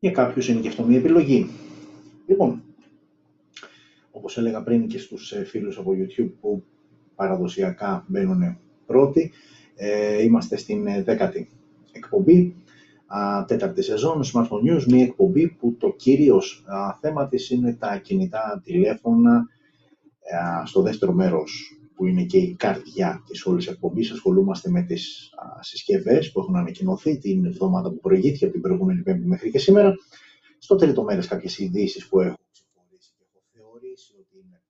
Για κάποιους είναι και αυτό μια επιλογή. Λοιπόν, όπως έλεγα πριν και στους ε, φίλους από YouTube που παραδοσιακά μπαίνουν πρώτοι, ε, είμαστε στην ε, δέκατη εκπομπή, α, τέταρτη σεζόν, Smartphone News, μια εκπομπή που το κυρίως α, θέμα της είναι τα κινητά τηλέφωνα. στο δεύτερο μέρος που είναι και η καρδιά της όλης εκπομπής, ασχολούμαστε με τις α, συσκευές που έχουν ανακοινωθεί την εβδομάδα που προηγήθηκε από την προηγούμενη πέμπτη μέχρι και σήμερα. Στο τρίτο μέρος κάποιες ειδήσεις που έχουν ξεχωρίσει και έχω θεωρήσει ότι είναι,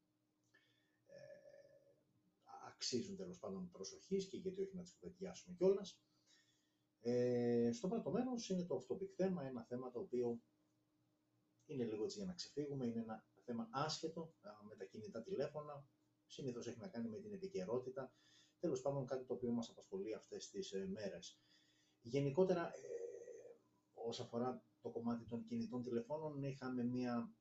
ε, αξίζουν τέλος πάντων προσοχής και γιατί όχι να τις κουβεντιάσουμε κιόλας. Ε, στο πρώτο μέρος είναι το off-topic θέμα, ένα θέμα το οποίο είναι λίγο έτσι για να ξεφύγουμε, είναι ένα θέμα άσχετο με τα κινητά τηλέφωνα, συνήθως έχει να κάνει με την επικαιρότητα, τέλος πάντων κάτι το οποίο μας απασχολεί αυτές τις ε, μέρες. Γενικότερα, ε, όσον αφορά το κομμάτι των κινητών τηλεφώνων, είχαμε μια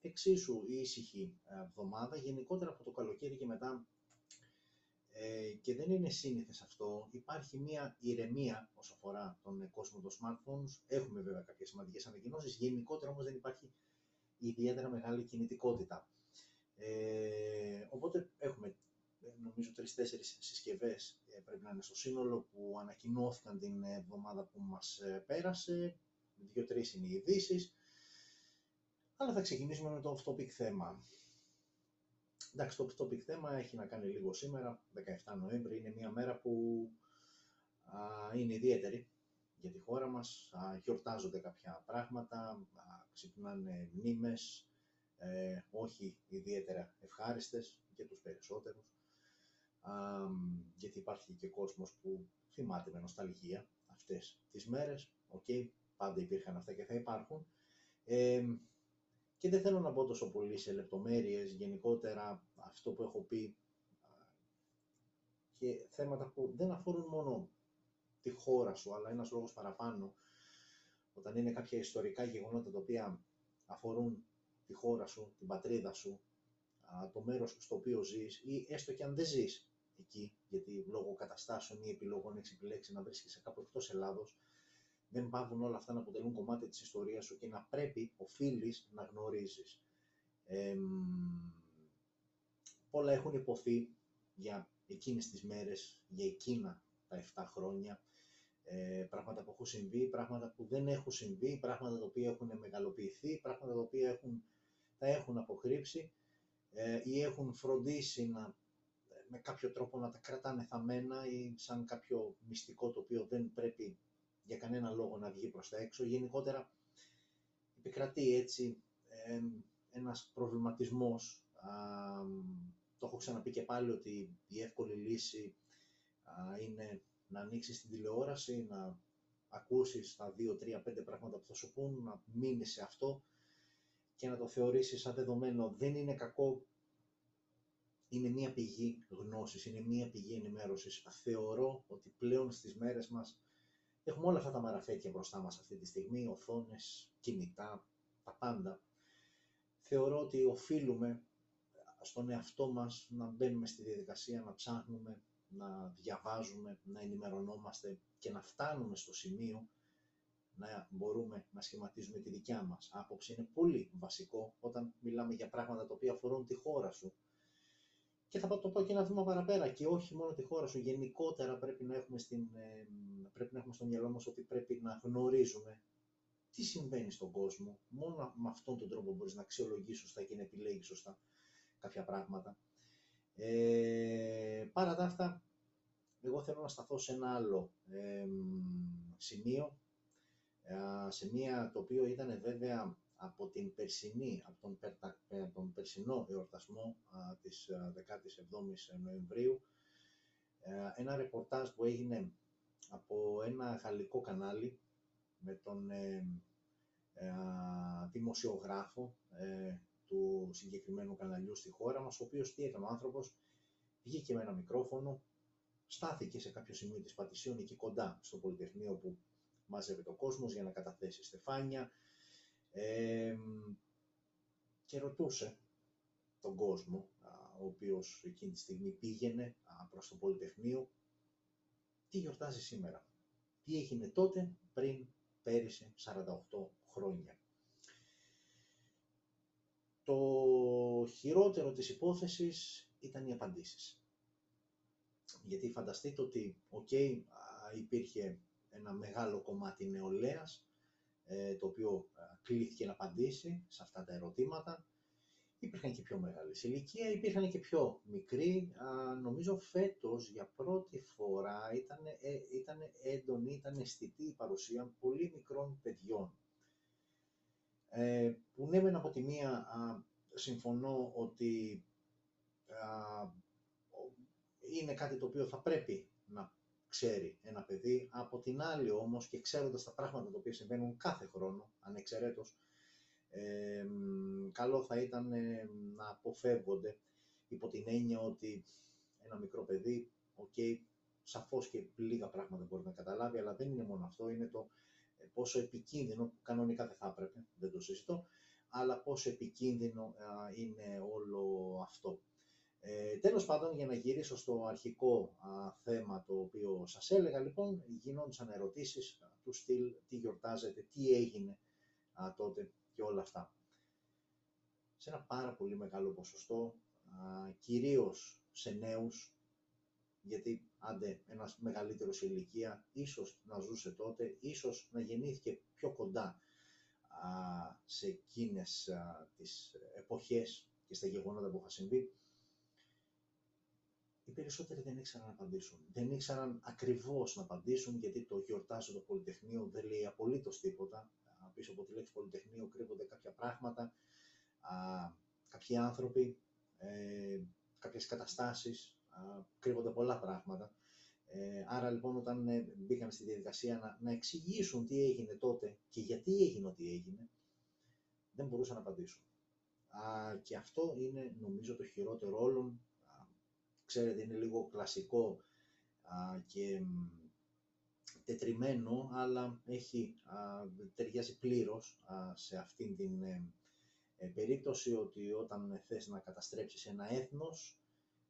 εξίσου ήσυχη ε, εβδομάδα. Γενικότερα από το καλοκαίρι και μετά ε, και δεν είναι σύνηθες αυτό. Υπάρχει μια ηρεμία όσον αφορά τον κόσμο των smartphones. Έχουμε βέβαια κάποιες σημαντικές ανακοινώσεις. Γενικότερα όμως δεν υπάρχει ιδιαίτερα μεγάλη κινητικότητα. Ε, οπότε έχουμε νομίζω τρεις-τέσσερις συσκευές ε, πρέπει να είναι στο σύνολο που ανακοινώθηκαν την εβδομάδα που μας ε, πέρασε. Δύο-τρεις είναι οι ειδήσεις. Αλλά θα ξεκινήσουμε με το off-topic θέμα. Εντάξει, το topic θέμα έχει να κάνει λίγο σήμερα, 17 Νοέμβρη, είναι μια μέρα που α, είναι ιδιαίτερη για τη χώρα μας, α, γιορτάζονται κάποια πράγματα, α, ξυπνάνε μνήμες, ε, όχι ιδιαίτερα ευχάριστες για τους περισσότερους, α, γιατί υπάρχει και κόσμος που θυμάται με νοσταλγία αυτές τις μέρες, OK, okay, πάντα υπήρχαν αυτά και θα υπάρχουν. Ε, και δεν θέλω να μπω τόσο πολύ σε λεπτομέρειες, γενικότερα αυτό που έχω πει και θέματα που δεν αφορούν μόνο τη χώρα σου, αλλά ένας λόγος παραπάνω, όταν είναι κάποια ιστορικά γεγονότα τα οποία αφορούν τη χώρα σου, την πατρίδα σου, το μέρος στο οποίο ζεις ή έστω και αν δεν ζεις εκεί, γιατί λόγω καταστάσεων ή επιλογών έχεις επιλέξει να βρίσκεσαι κάπου εκτός Ελλάδος, δεν πάβουν όλα αυτά να αποτελούν κομμάτι της ιστορίας σου και να πρέπει, οφείλεις να γνωρίζεις. Ε, όλα έχουν υποθεί για εκείνες τις μέρες, για εκείνα τα 7 χρόνια, ε, πράγματα που έχουν συμβεί, πράγματα που δεν έχουν συμβεί, πράγματα τα οποία έχουν μεγαλοποιηθεί, πράγματα τα οποία έχουν, τα έχουν αποκρύψει ε, ή έχουν φροντίσει να, με κάποιο τρόπο να τα κρατάνε θαμμένα ή σαν κάποιο μυστικό το οποίο δεν πρέπει για κανένα λόγο να βγει προς τα έξω. Γενικότερα επικρατεί έτσι ε, ένας προβληματισμός. Α, το έχω ξαναπεί και πάλι ότι η εύκολη λύση α, είναι να ανοίξεις την τηλεόραση, να ακούσεις τα δύο, τρία, πέντε πράγματα που θα σου πούν, να μείνεις σε αυτό και να το θεωρήσεις σαν δεδομένο. Δεν είναι κακό, είναι μία πηγή γνώσης, είναι μία πηγή ενημέρωσης. Θεωρώ ότι πλέον στις μέρες μας Έχουμε όλα αυτά τα μαραφέτια μπροστά μας αυτή τη στιγμή, οθόνες, κινητά, τα πάντα. Θεωρώ ότι οφείλουμε στον εαυτό μας να μπαίνουμε στη διαδικασία, να ψάχνουμε, να διαβάζουμε, να ενημερωνόμαστε και να φτάνουμε στο σημείο να μπορούμε να σχηματίζουμε τη δικιά μας άποψη. Είναι πολύ βασικό όταν μιλάμε για πράγματα τα οποία αφορούν τη χώρα σου, και θα το πω και ένα βήμα παραπέρα και όχι μόνο τη χώρα σου. Γενικότερα πρέπει να έχουμε, στην, πρέπει να έχουμε στο μυαλό μας ότι πρέπει να γνωρίζουμε τι συμβαίνει στον κόσμο. Μόνο με αυτόν τον τρόπο μπορείς να αξιολογήσεις σωστά και να επιλέγεις σωστά κάποια πράγματα. Ε, παρά τα αυτά, εγώ θέλω να σταθώ σε ένα άλλο ε, σημείο, σε μία το οποίο ήταν βέβαια από την περσινή, από τον, περτα, ε, τον περσινό εορτασμό α, της 17ης Νοεμβρίου, ε, ένα ρεπορτάζ που έγινε από ένα γαλλικό κανάλι με τον ε, ε δημοσιογράφο του συγκεκριμένου καναλιού στη χώρα μας, ο οποίος τι έκανε ο άνθρωπος, βγήκε με ένα μικρόφωνο, στάθηκε σε κάποιο σημείο της Πατησίων εκεί κοντά στο Πολυτεχνείο που μάζευε το κόσμος για να καταθέσει στεφάνια, και ρωτούσε τον κόσμο, ο οποίος εκείνη τη στιγμή πήγαινε προς το Πολυτεχνείο, τι γιορτάζει σήμερα, τι έγινε τότε πριν πέρυσι 48 χρόνια; Το χειρότερο της υπόθεσης ήταν οι απαντήσεις. Γιατί φανταστείτε ότι, οκ, υπήρχε ένα μεγάλο κομμάτι νεολαίας, ε, το οποίο κλήθηκε να απαντήσει σε αυτά τα ερωτήματα. Υπήρχαν και πιο μεγάλη ηλικία, υπήρχαν και πιο μικροί. Νομίζω φέτος για πρώτη φορά ήταν, ε, ήταν έντονη, ήταν αισθητή η παρουσία πολύ μικρών παιδιών. Ε, που ναι μεν από τη μία συμφωνώ ότι είναι κάτι το οποίο θα πρέπει να ξέρει ένα παιδί. Από την άλλη όμως και ξέροντας τα πράγματα τα οποία συμβαίνουν κάθε χρόνο, ανεξαιρέτως, ε, καλό θα ήταν ε, να αποφεύγονται υπό την έννοια ότι ένα μικρό παιδί, OK, okay, σαφώς και λίγα πράγματα μπορεί να καταλάβει, αλλά δεν είναι μόνο αυτό, είναι το ε, πόσο επικίνδυνο, που κανονικά δεν θα έπρεπε, δεν το συζητώ, αλλά πόσο επικίνδυνο είναι όλο αυτό. Ε, τέλος πάντων, για να γυρίσω στο αρχικό θέμα το οποίο σας έλεγα, λοιπόν, γινόντουσαν ερωτήσεις του στυλ τι γιορτάζεται, τι έγινε α, τότε και όλα αυτά. Σε ένα πάρα πολύ μεγάλο ποσοστό, α, κυρίως σε νέους, γιατί άντε ένας μεγαλύτερος ηλικία, ίσως να ζούσε τότε, ίσως να γεννήθηκε πιο κοντά σε εκείνες τις εποχές και στα γεγονότα που είχαν συμβεί, οι περισσότεροι δεν ήξεραν να απαντήσουν. Δεν ήξεραν ακριβώς να απαντήσουν γιατί το γιορτάζω το Πολυτεχνείο δεν λέει απολύτως τίποτα. Πίσω από τη λέξη Πολυτεχνείο κρύβονται κάποια πράγματα, κάποιοι άνθρωποι, ε, κάποιες καταστάσεις, κρύβονται πολλά πράγματα. Ε, άρα λοιπόν όταν ε, μπήκαν στη διαδικασία να, να εξηγήσουν τι έγινε τότε και γιατί έγινε ό,τι έγινε, δεν μπορούσαν να απαντήσουν. Α, και αυτό είναι νομίζω το χειρότερο όλων ξέρετε είναι λίγο κλασικό και τετριμένο, αλλά έχει, ταιριάζει πλήρως σε αυτήν την ε, ε, περίπτωση ότι όταν θες να καταστρέψεις ένα έθνος,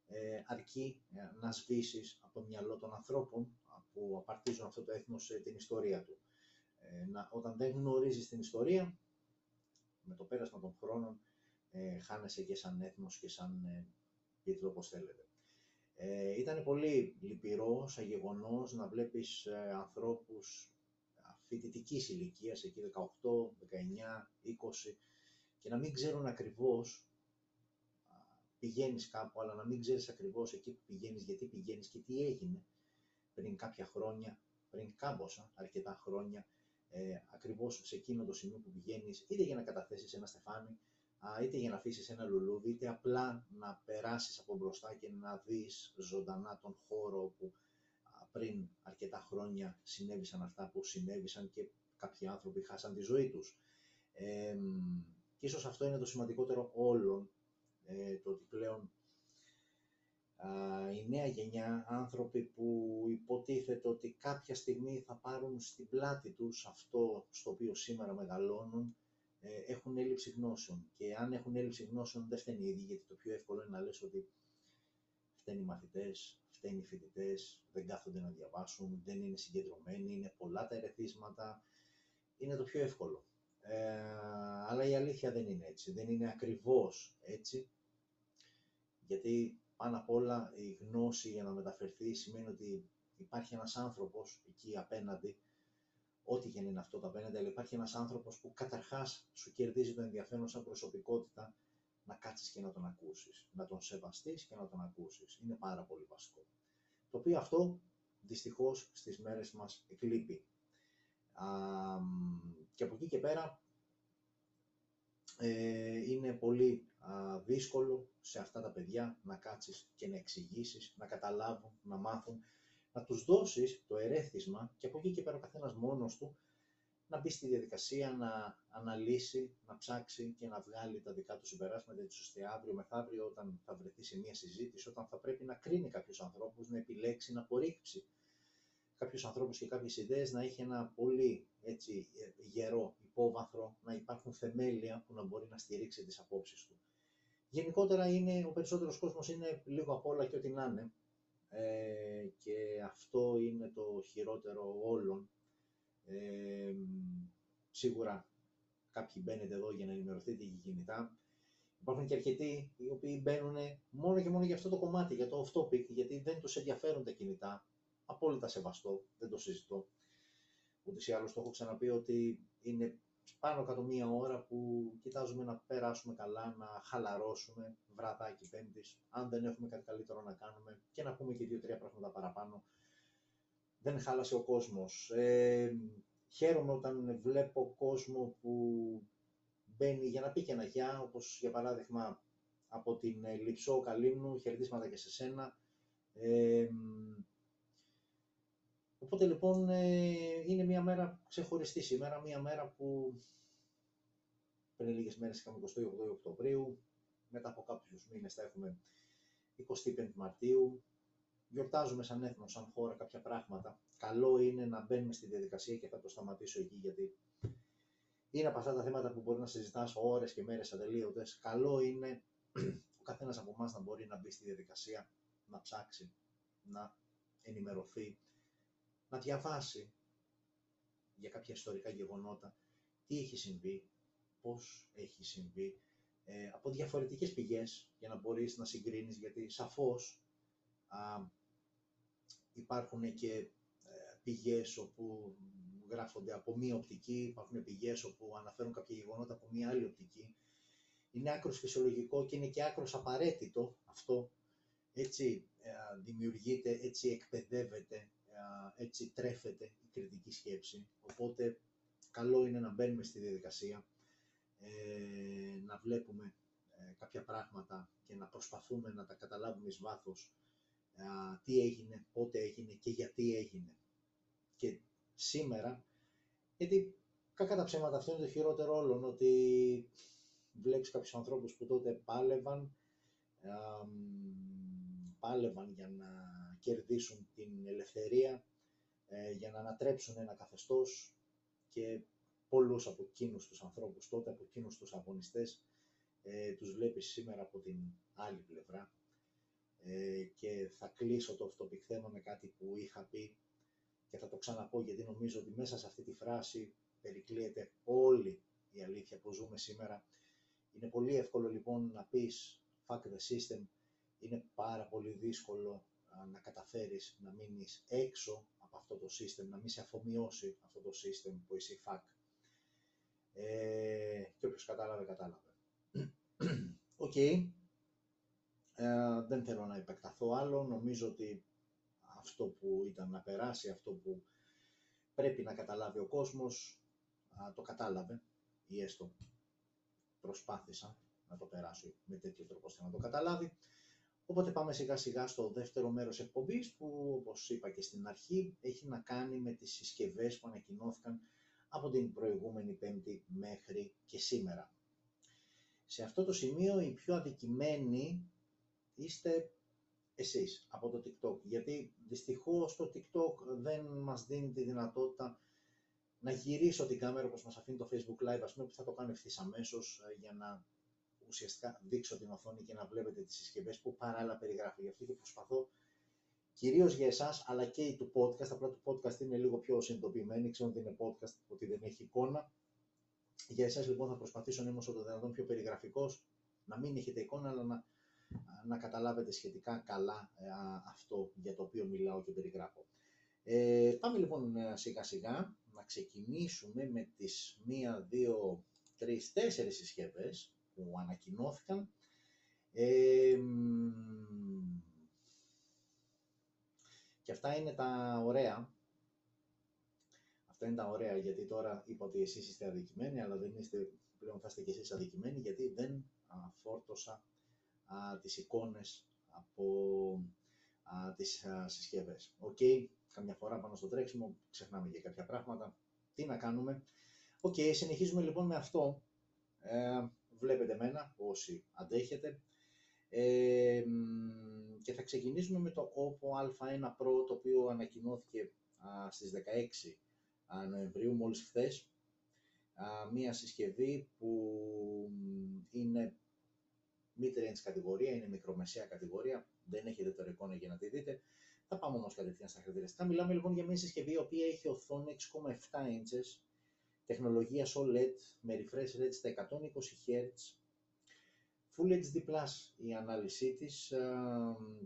ε, αρκεί να σβήσεις από το μυαλό των ανθρώπων που απαρτίζουν αυτό το έθνος την ιστορία του. Να, όταν δεν γνωρίζεις την ιστορία, με το πέρασμα των χρόνων, χάνεσαι και σαν έθνος και σαν, γιατί το όπως θέλετε. Ε, ήταν πολύ λυπηρός σαν γεγονός να βλέπεις ε, ανθρώπους φοιτητικής ηλικίας, εκεί 18, 19, 20 και να μην ξέρουν ακριβώς πηγαίνεις κάπου, αλλά να μην ξέρεις ακριβώς εκεί που πηγαίνεις, γιατί πηγαίνεις και τι έγινε πριν κάποια χρόνια, πριν κάμποσα, αρκετά χρόνια, ε, ακριβώς σε εκείνο το σημείο που πηγαίνεις, είτε για να καταθέσεις ένα στεφάνι, είτε για να αφήσεις ένα λουλούδι, είτε απλά να περάσεις από μπροστά και να δεις ζωντανά τον χώρο όπου πριν αρκετά χρόνια συνέβησαν αυτά που συνέβησαν και κάποιοι άνθρωποι χάσαν τη ζωή τους. Ε, και ίσως αυτό είναι το σημαντικότερο όλων, ε, το ότι πλέον η νέα γενιά, άνθρωποι που υποτίθεται ότι κάποια στιγμή θα πάρουν στην πλάτη τους αυτό στο οποίο σήμερα μεγαλώνουν, ε, έχουν έλλειψη γνώσεων. Και αν έχουν έλλειψη γνώσεων δεν φταίνει οι ίδιοι, γιατί το πιο εύκολο είναι να λες ότι φταίνει οι μαθητές, φταίνει οι φοιτητές, δεν κάθονται να διαβάσουν, δεν είναι συγκεντρωμένοι, είναι πολλά τα ερεθίσματα. Είναι το πιο εύκολο. Ε, αλλά η αλήθεια δεν είναι έτσι. Δεν είναι ακριβώς έτσι. Γιατί πάνω απ' όλα η γνώση για να μεταφερθεί σημαίνει ότι υπάρχει ένας άνθρωπος εκεί απέναντι ό,τι και είναι αυτό το απέναντι, αλλά υπάρχει ένας άνθρωπος που καταρχάς σου κερδίζει το ενδιαφέρον σαν προσωπικότητα να κάτσεις και να τον ακούσεις, να τον σεβαστείς και να τον ακούσεις. Είναι πάρα πολύ βασικό. Το οποίο αυτό δυστυχώς στις μέρες μας εκλείπει. Α, και από εκεί και πέρα ε, είναι πολύ α, δύσκολο σε αυτά τα παιδιά να κάτσεις και να εξηγήσεις, να καταλάβουν, να μάθουν να τους δώσεις το ερέθισμα και από εκεί και πέρα ο καθένας μόνος του να μπει στη διαδικασία να αναλύσει, να ψάξει και να βγάλει τα δικά του συμπεράσματα έτσι ώστε αύριο μεθαύριο όταν θα βρεθεί σε μια συζήτηση, όταν θα πρέπει να κρίνει κάποιους ανθρώπους, να επιλέξει, να απορρίψει κάποιους ανθρώπους και κάποιες ιδέες, να έχει ένα πολύ έτσι, γερό υπόβαθρο, να υπάρχουν θεμέλια που να μπορεί να στηρίξει τις απόψεις του. Γενικότερα είναι, ο περισσότερος κόσμος είναι λίγο απ' όλα και ό,τι να είναι, ε, και αυτό είναι το χειρότερο όλων. Ε, σίγουρα κάποιοι μπαίνετε εδώ για να ενημερωθείτε για κινητά. Υπάρχουν και αρκετοί οι οποίοι μπαίνουν μόνο και μόνο για αυτό το κομμάτι, για το off-topic, γιατί δεν τους ενδιαφέρουν τα κινητά. Απόλυτα σεβαστό, δεν το συζητώ. Ούτε ή άλλως το έχω ξαναπεί ότι είναι πάνω κάτω μία ώρα που κοιτάζουμε να περάσουμε καλά, να χαλαρώσουμε βραδάκι πέμπτης, αν δεν έχουμε κάτι καλύτερο να κάνουμε και να πούμε και δύο-τρία πράγματα παραπάνω. Δεν χάλασε ο κόσμος. Ε, χαίρομαι όταν βλέπω κόσμο που μπαίνει για να πει και ένα γεια, όπως για παράδειγμα από την ε, Λυψό Καλύμνου, χαιρετίσματα και σε σένα. Ε, οπότε λοιπόν ε, είναι μια μέρα ξεχωριστή σήμερα, μια μέρα που πριν λίγες μέρες είχαμε 28 Οκτωβρίου, μετά από κάποιους μήνες θα έχουμε 25 Μαρτίου, γιορτάζουμε σαν έθνος, σαν χώρα κάποια πράγματα. Καλό είναι να μπαίνουμε στη διαδικασία και θα το σταματήσω εκεί γιατί είναι από αυτά τα θέματα που μπορεί να συζητάς ώρες και μέρες ατελείωτες. Καλό είναι ο καθένας από εμάς να μπορεί να μπει στη διαδικασία, να ψάξει, να ενημερωθεί, να διαβάσει για κάποια ιστορικά γεγονότα, τι έχει συμβεί, πώς έχει συμβεί, ε, από διαφορετικές πηγές για να μπορείς να συγκρίνεις, γιατί σαφώς α, υπάρχουν και ε, πηγές όπου γράφονται από μία οπτική, υπάρχουν πηγές όπου αναφέρουν κάποια γεγονότα από μία άλλη οπτική. Είναι άκρος φυσιολογικό και είναι και άκρος απαραίτητο αυτό. Έτσι ε, δημιουργείται, έτσι εκπαιδεύεται, ε, έτσι τρέφεται η κριτική σκέψη. Οπότε καλό είναι να μπαίνουμε στη διαδικασία, ε, να βλέπουμε κάποια πράγματα και να προσπαθούμε να τα καταλάβουμε εις βάθος τι έγινε, πότε έγινε και γιατί έγινε. Και σήμερα, γιατί κακά τα ψέματα αυτό είναι το χειρότερο όλων, ότι βλέπεις κάποιους ανθρώπους που τότε πάλευαν, πάλευαν για να κερδίσουν την ελευθερία, ε, για να ανατρέψουν ένα καθεστώς και πολλούς από εκείνους τους ανθρώπους τότε, από εκείνους τους αγωνιστές, ε, τους βλέπεις σήμερα από την άλλη πλευρά ε, και θα κλείσω το αυτό θέμα με κάτι που είχα πει και θα το ξαναπώ γιατί νομίζω ότι μέσα σε αυτή τη φράση περικλείεται όλη η αλήθεια που ζούμε σήμερα. Είναι πολύ εύκολο λοιπόν να πεις fuck the system, είναι πάρα πολύ δύσκολο να καταφέρεις να μείνεις έξω από αυτό το system, να μην σε αφομοιώσει αυτό το system που είσαι fuck. Ε, και όποιος κατάλαβε, κατάλαβε. OK. Okay. Ε, δεν θέλω να επεκταθώ άλλο. Νομίζω ότι αυτό που ήταν να περάσει, αυτό που πρέπει να καταλάβει ο κόσμος, το κατάλαβε ή έστω προσπάθησα να το περάσω με τέτοιο τρόπο ώστε να το καταλάβει. Οπότε πάμε σιγά σιγά στο δεύτερο μέρος εκπομπής που όπως είπα και στην αρχή έχει να κάνει με τις συσκευές που ανακοινώθηκαν από την προηγούμενη πέμπτη μέχρι και σήμερα. Σε αυτό το σημείο οι πιο αδικημένοι είστε εσείς από το TikTok. Γιατί δυστυχώς το TikTok δεν μας δίνει τη δυνατότητα να γυρίσω την κάμερα όπως μας αφήνει το Facebook Live, ας πούμε, που θα το κάνω ευθύς αμέσως ε, για να ουσιαστικά δείξω την οθόνη και να βλέπετε τις συσκευές που παράλληλα περιγράφει. Γι' αυτό και προσπαθώ κυρίως για εσάς, αλλά και του podcast. Απλά το podcast είναι λίγο πιο συνειδητοποιημένη, ξέρω ότι είναι podcast, ότι δεν έχει εικόνα. Για εσάς λοιπόν θα προσπαθήσω να είμαι όσο το δυνατόν πιο περιγραφικός, να μην έχετε εικόνα, αλλά να να καταλάβετε σχετικά καλά ε, αυτό για το οποίο μιλάω και περιγράφω. Ε, πάμε λοιπόν ε, σιγά σιγά να ξεκινήσουμε με τις μία, δύο, τρεις, τέσσερις συσκευές που ανακοινώθηκαν. Ε, και αυτά είναι τα ωραία. Αυτά είναι τα ωραία γιατί τώρα είπα ότι εσείς είστε αδικημένοι αλλά δεν είστε, πλέον θα είστε και εσείς αδικημένοι γιατί δεν φόρτωσα α, τις εικόνες από α, τις α, συσκευές. OK, okay, καμιά φορά πάνω στο τρέξιμο ξεχνάμε για κάποια πράγματα. Τι να κάνουμε. OK, okay, συνεχίζουμε λοιπόν με αυτό. Ε, βλέπετε μένα όσοι αντέχετε. Ε, και θα ξεκινήσουμε με το Oppo A1 Pro, το οποίο ανακοινώθηκε α, στις 16 Νοεμβρίου, μόλις χθες. μία συσκευή που είναι mid-range κατηγορία, είναι μικρομεσαία κατηγορία, δεν έχετε τώρα εικόνα για να τη δείτε. Θα πάμε όμως κατευθείαν στα χαρακτηριστικά. Μιλάμε λοιπόν για μια συσκευή η οποία έχει οθόνη 6,7 inches τεχνολογίας OLED με refresh rate στα 120 Hz, Full HD Plus η ανάλυση της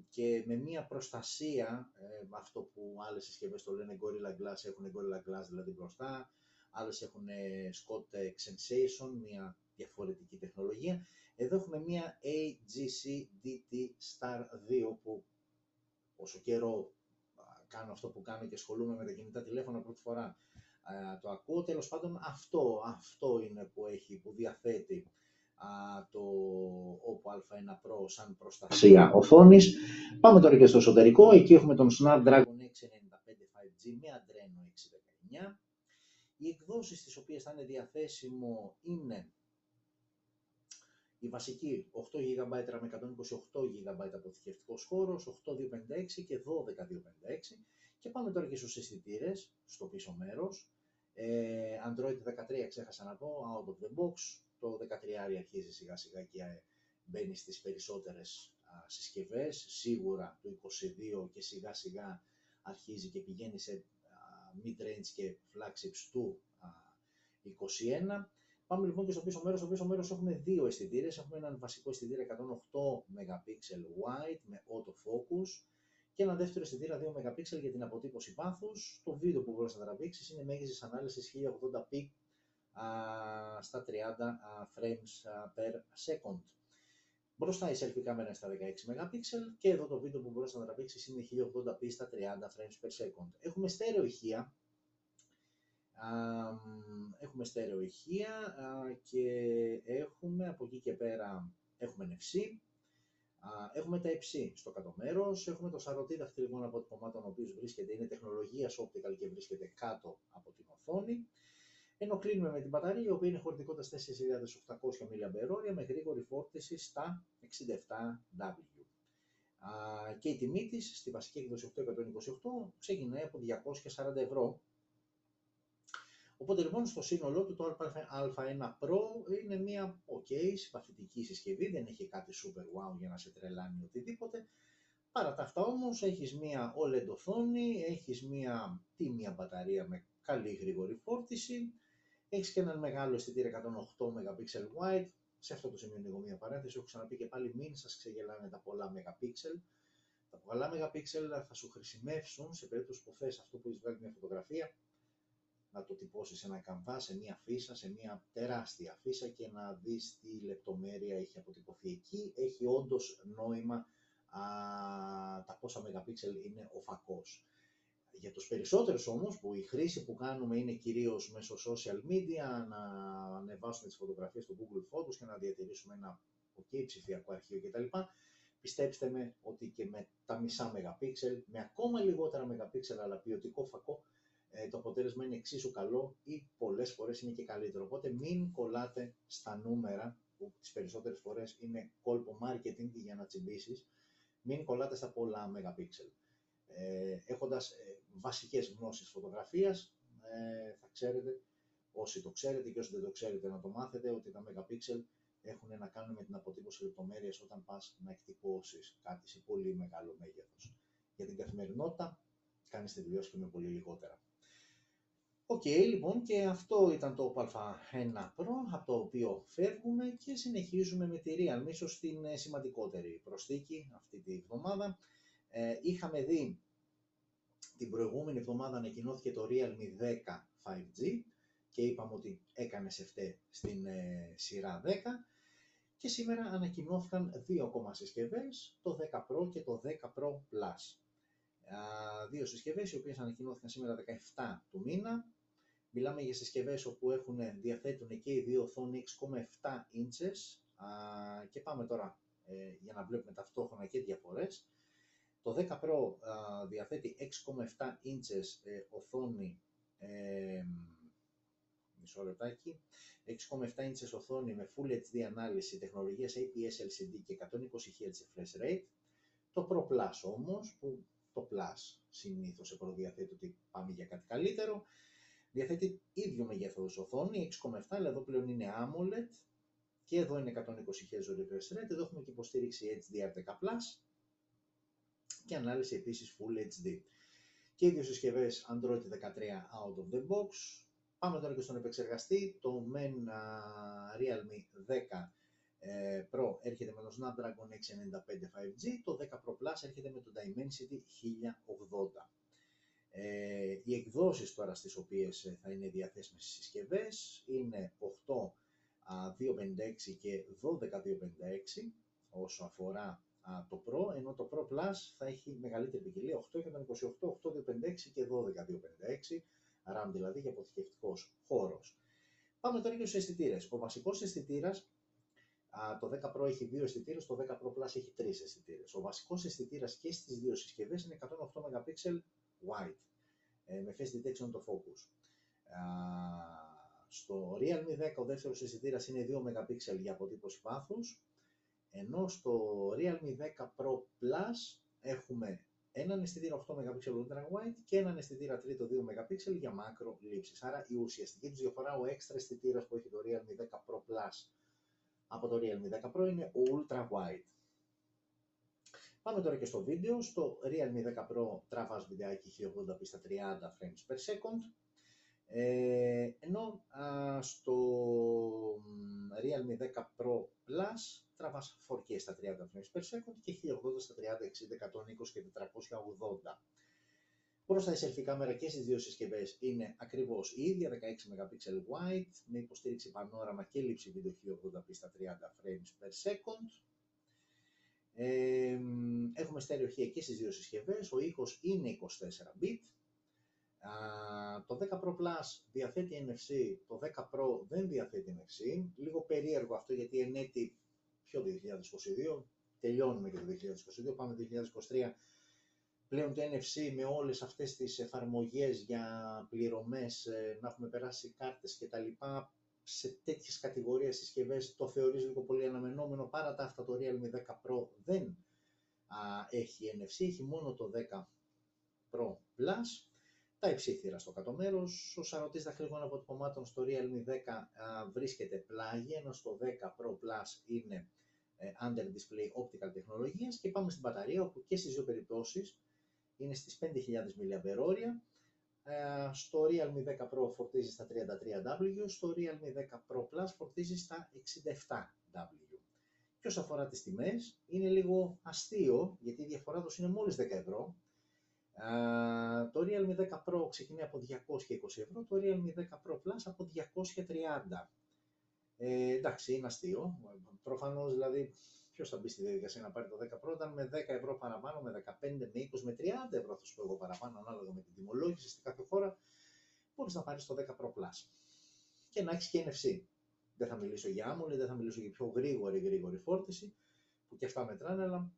και με μια προστασία, ε, αυτό που άλλες συσκευές το λένε Gorilla Glass, έχουν Gorilla Glass δηλαδή μπροστά, άλλες έχουν Scott Sensation, μια διαφορετική τεχνολογία. Εδώ έχουμε μια AGC DT Star 2 που όσο καιρό κάνω αυτό που κάνω και ασχολούμαι με τα κινητά τηλέφωνα πρώτη φορά το ακούω. Τέλος πάντων αυτό, αυτό είναι που έχει, που διαθέτει το Oppo A1 Pro σαν προστασία οθόνης. Πάμε τώρα και στο εσωτερικό. Εκεί έχουμε τον Snapdragon 695 5G με Adreno 619. Οι εκδόσεις τις οποίες θα είναι διαθέσιμο είναι η βασική 8 GB RAM με 128 GB αποθηκευτικός χώρος, 8256 και 12256. Και πάμε τώρα και στους αισθητήρες στο πίσω μέρος. Ε, Android 13 ξέχασα να πω, out of the box. Το 13 αρχίζει σιγά σιγά και ε, μπαίνει στις περισσότερες α, συσκευές. Σίγουρα το 22 και σιγά σιγά αρχίζει και πηγαίνει σε mid-range και flagships του 21. Πάμε λοιπόν και στο πίσω μέρος. Στο πίσω μέρος έχουμε δύο αισθητήρες. Έχουμε έναν βασικό αισθητήρα 108 MP wide με autofocus και ένα δεύτερο αισθητήρα 2 MP για την αποτύπωση πάθους. Το βίντεο που μπορείς να τραβήξεις είναι μέγιστης ανάλυσης 1080p στα 30 frames per second. Μπροστά η selfie κάμερα στα 16 MP και εδώ το βίντεο που μπορείς να τραβήξεις είναι 1080p στα 30 frames per second. Έχουμε στέρεο ηχεία έχουμε στέρεο ηχεία και έχουμε από εκεί και πέρα έχουμε νευσί, έχουμε τα υψί στο κάτω μέρος, έχουμε το σαρωτή δαχτυλικών αποτυπωμάτων, ο οποίος βρίσκεται, είναι τεχνολογίας optical και βρίσκεται κάτω από την οθόνη. Ενώ κλείνουμε με την μπαταρία, η οποία είναι χωρητικότητας 4.800 mAh με γρήγορη φόρτιση στα 67W. Και η τιμή της στη βασική έκδοση 828 ξεκινάει από 240 ευρώ Οπότε λοιπόν στο σύνολό του το Α1 Pro είναι μια ok, συμπαθητική συσκευή, δεν έχει κάτι super wow για να σε τρελάνει οτιδήποτε. Παρά τα αυτά όμως έχεις μια OLED οθόνη, έχεις μια τίμια μπαταρία με καλή γρήγορη φόρτιση, έχεις και έναν μεγάλο αισθητήρα 108 MP wide, σε αυτό το σημείο λίγο μια παρένθεση, έχω ξαναπεί και πάλι μην σας ξεγελάνε τα πολλά MP. Τα πολλά MP θα σου χρησιμεύσουν σε περίπτωση που θες αυτό που έχεις βγάλει μια φωτογραφία, να το τυπώσεις σε ένα καμβά, σε μια φύσα, σε μια τεράστια φύσα και να δεις τι λεπτομέρεια έχει αποτυπωθεί εκεί. Έχει όντως νόημα α, τα πόσα μεγαπίξελ είναι ο φακός. Για τους περισσότερους όμως που η χρήση που κάνουμε είναι κυρίως μέσω social media, να ανεβάσουμε τις φωτογραφίες στο Google Photos και να διατηρήσουμε ένα ok ψηφιακό αρχείο κτλ. Πιστέψτε με ότι και με τα μισά μεγαπίξελ, με ακόμα λιγότερα μεγαπίξελ αλλά ποιοτικό φακό, ε, το αποτέλεσμα είναι εξίσου καλό ή πολλές φορές είναι και καλύτερο. Οπότε μην κολλάτε στα νούμερα που τις περισσότερες φορές είναι κόλπο marketing για να τσιμπήσεις, μην κολλάτε στα πολλά megapixel. Ε, έχοντας ε, βασικές γνώσεις φωτογραφίας, ε, θα ξέρετε, όσοι το ξέρετε και όσοι δεν το ξέρετε να το μάθετε, ότι τα megapixel έχουν να κάνουν με την αποτύπωση λεπτομέρειας όταν πας να εκτυπώσεις κάτι σε πολύ μεγάλο μέγεθος. Για την καθημερινότητα, κάνεις τη δουλειά σου και με πολύ λιγότερα. Οκ, λοιπόν, και αυτό ήταν το Α1 Pro, από το οποίο φεύγουμε και συνεχίζουμε με τη Realme, ίσως την ε, σημαντικότερη προσθήκη αυτή τη εβδομάδα. Ε, είχαμε δει την προηγούμενη εβδομάδα ανακοινώθηκε το Realme 10 5G και είπαμε ότι έκανε σε φταί στην ε, σειρά 10 και σήμερα ανακοινώθηκαν δύο ακόμα συσκευές, το 10 Pro και το 10 Pro Plus. δύο συσκευές οι οποίες ανακοινώθηκαν σήμερα 17 του μήνα Μιλάμε για συσκευές όπου έχουν, διαθέτουν και οι δύο οθόνη 6,7 inches και πάμε τώρα ε, για να βλέπουμε ταυτόχρονα και διαφορές. Το 10 Pro διαθέτει 6,7 inches ε, οθόνη ε, μισό λεπτάκι, 6,7 inches οθόνη με Full HD ανάλυση τεχνολογίας APS LCD και 120 Hz refresh rate. Το Pro Plus όμως, που το Plus συνήθως προδιαθέτει ότι πάμε για κάτι καλύτερο, Διαθέτει ίδιο μεγέθος οθόνη, 6,7, αλλά εδώ πλέον είναι AMOLED και εδώ είναι 120 Hz refresh rate, εδώ έχουμε και υποστήριξη HDR10+, και ανάλυση επίσης Full HD. Και οι δύο συσκευές Android 13 out of the box, Πάμε τώρα και στον επεξεργαστή. Το MEN Realme 10 ε, Pro έρχεται με το Snapdragon 695 5G, το 10 Pro Plus έρχεται με το Dimensity 1080. Ε, οι εκδόσεις τώρα στις οποίες ε, θα είναι διαθέσιμες στις συσκευές είναι 8 256 και 12 256 όσο αφορά το Pro, ενώ το Pro Plus θα έχει μεγαλύτερη ποικιλία 8 και 28, 8 256 και 12 256 RAM δηλαδή για αποθηκευτικός χώρος. Πάμε τώρα και στους αισθητήρες. Ο βασικός αισθητήρας, το 10 Pro έχει δύο αισθητήρες, το 10 Pro Plus έχει τρεις αισθητήρες. Ο βασικός αισθητήρας και στις δύο συσκευές είναι 108 MP wide ε, με face detection το focus. Στο Realme 10 ο δεύτερος αισθητήρα είναι 2 MP για αποτύπωση βάθους, ενώ στο Realme 10 Pro Plus έχουμε έναν αισθητήρα 8 MP ultra wide και έναν αισθητήρα τρίτο 2 MP για macro λήψεις. Άρα η ουσιαστική τους διαφορά, ο έξτρα αισθητήρα που έχει το Realme 10 Pro Plus από το Realme 10 Pro είναι ο ultra wide. Πάμε τώρα και στο βίντεο. Στο Realme 10 Pro τραβάς βιντεάκι 1080p στα 30 frames per second. Ε, ενώ α, στο Realme 10 Pro Plus τραβάς 4K στα 30 frames per second και 1080 στα 30, 60, 120 και 480. Προς τα selfie κάμερα και στις δύο συσκευές είναι ακριβώς η ίδια 16 MP wide με υποστήριξη πανόραμα και λήψη βίντεο 1080p στα 30 frames per second. Ε, έχουμε στερεοχεία και στις δύο συσκευές, ο ήχος είναι 24 bit. το 10 Pro Plus διαθέτει NFC, το 10 Pro δεν διαθέτει NFC. Λίγο περίεργο αυτό γιατί ενέτη πιο 2022, τελειώνουμε και το 2022, πάμε το 2023. Πλέον το NFC με όλες αυτές τις εφαρμογές για πληρωμές, ε, να έχουμε περάσει κάρτες και τα λοιπά, σε τέτοιες κατηγορίες συσκευές το θεωρείς λίγο πολύ αναμενόμενο. Παρά τα αυτά το Realme 10 Pro δεν α, έχει NFC, έχει μόνο το 10 Pro Plus. Τα υψίθυρα στο κάτω μέρος. Ο σαρωτή δαχτυλικών αποτυπωμάτων στο Realme 10 α, βρίσκεται πλάγι, ενώ στο 10 Pro Plus είναι ε, under display optical τεχνολογίας και πάμε στην μπαταρία όπου και στις δύο περιπτώσεις είναι στις 5.000 mAh ε, στο Realme 10 Pro φορτίζεις στα 33W, στο Realme 10 Pro Plus φορτίζεις στα 67W. Και όσο αφορά τις τιμές, είναι λίγο αστείο, γιατί η διαφορά τους είναι μόλις 10 ευρώ. Ε, το Realme 10 Pro ξεκινάει από 220 ευρώ, το Realme 10 Pro Plus από 230. Ε, εντάξει, είναι αστείο. Προφανώς, δηλαδή, Ποιος θα μπει στη διαδικασία να πάρει το 10 Pro, όταν με 10 ευρώ παραπάνω, με 15, με 20, με 30 ευρώ θα σου πω εγώ παραπάνω, ανάλογα με την τιμολόγηση στη κάθε χώρα, μπορεί να πάρεις το 10 Pro Plus. Και να έχεις και NFC. Δεν θα μιλήσω για AMOLED, δεν θα μιλήσω για πιο γρήγορη γρήγορη φόρτιση, που και αυτά μετράνε, αλλά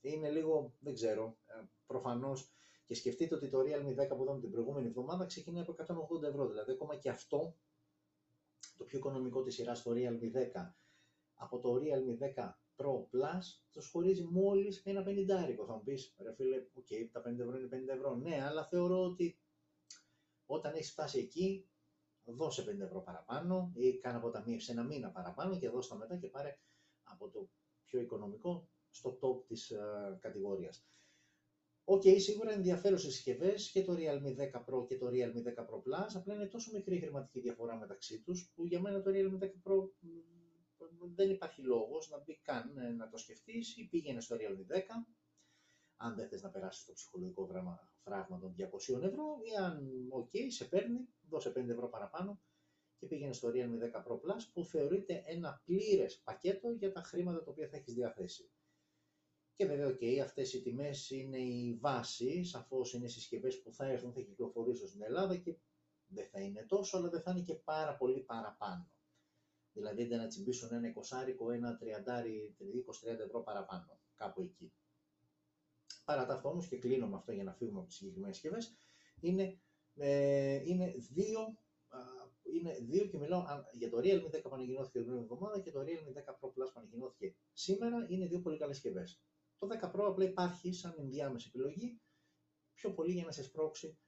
είναι λίγο, δεν ξέρω, ε, προφανώς. Και σκεφτείτε ότι το Realme 10 που είδαμε την προηγούμενη εβδομάδα ξεκινάει από 180 ευρώ. Δηλαδή, ακόμα και αυτό, το πιο οικονομικό της σειράς στο Realme 10, από το Realme 10 Pro Plus του χωρίζει μόλις ένα πενηντάρικο. Θα μου πεις, ρε φίλε, OK, okay, τα 50 ευρώ είναι 50 ευρώ. Ναι, αλλά θεωρώ ότι όταν έχεις φτάσει εκεί, δώσε 5 ευρώ παραπάνω ή κάνε αποταμίευση ένα μήνα παραπάνω και δώσε τα μετά και πάρε από το πιο οικονομικό στο top της ε, κατηγορίας. OK, okay, σίγουρα ενδιαφέρουσες συσκευές και το Realme 10 Pro και το Realme 10 Pro Plus, απλά είναι τόσο μικρή η χρηματική διαφορά μεταξύ τους, που για μένα το Realme 10 Pro δεν υπάρχει λόγος να μπει καν ε, να το σκεφτείς ή πήγαινε στο Realme 10, αν δεν θες να περάσεις το ψυχολογικό φράγμα των 200 ευρώ ή αν, οκ, σε παίρνει, δώσε 5 ευρώ παραπάνω και πήγαινε στο Realme 10 Pro Plus που θεωρείται ένα πλήρες πακέτο για τα χρήματα τα οποία θα έχεις διαθέσει. Και βέβαια, OK, okay, αυτές οι τιμές είναι η βάση, σαφώς είναι συσκευές που θα έρθουν, θα κυκλοφορήσουν στην Ελλάδα και δεν θα είναι τόσο, αλλά δεν θα είναι και πάρα πολύ παραπάνω. Δηλαδή δεν να τσιμπήσουν ένα εικοσάρικο, ένα τριαντάρι, 20-30 ευρώ παραπάνω, κάπου εκεί. Παρά τα αυτό και κλείνω με αυτό για να φύγουμε από τις συγκεκριμένες συσκευές, είναι, ε, είναι δύο είναι δύο και μιλάω για το Realme 10 που ανακοινώθηκε την προηγούμενη εβδομάδα και το Realme 10 Pro Plus που ανακοινώθηκε σήμερα. Είναι δύο πολύ καλές συσκευές. Το 10 Pro απλά υπάρχει σαν ενδιάμεση επιλογή, πιο πολύ για να σε σπρώξει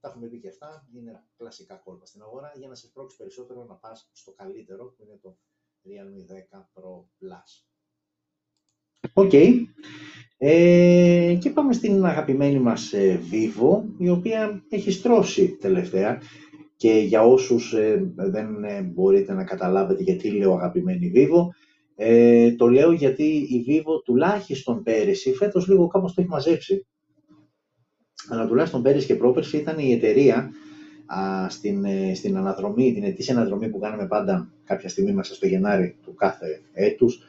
τα έχουμε πει και αυτά, είναι κλασικά κόλπα στην αγορά για να σε σπρώξει περισσότερο να πας στο καλύτερο που είναι το Realme 10 Pro Plus. OK. Okay. Ε, και πάμε στην αγαπημένη μας ε, Vivo, η οποία έχει στρώσει τελευταία και για όσους ε, δεν ε, μπορείτε να καταλάβετε γιατί λέω αγαπημένη Vivo, ε, το λέω γιατί η Vivo τουλάχιστον πέρυσι, φέτος λίγο κάπως το έχει μαζέψει, αλλά τουλάχιστον πέρυσι και πρόπερσι ήταν η εταιρεία α, στην, ε, στην αναδρομή, την ετήσια αναδρομή που κάναμε πάντα κάποια στιγμή μέσα στο Γενάρη του κάθε έτους.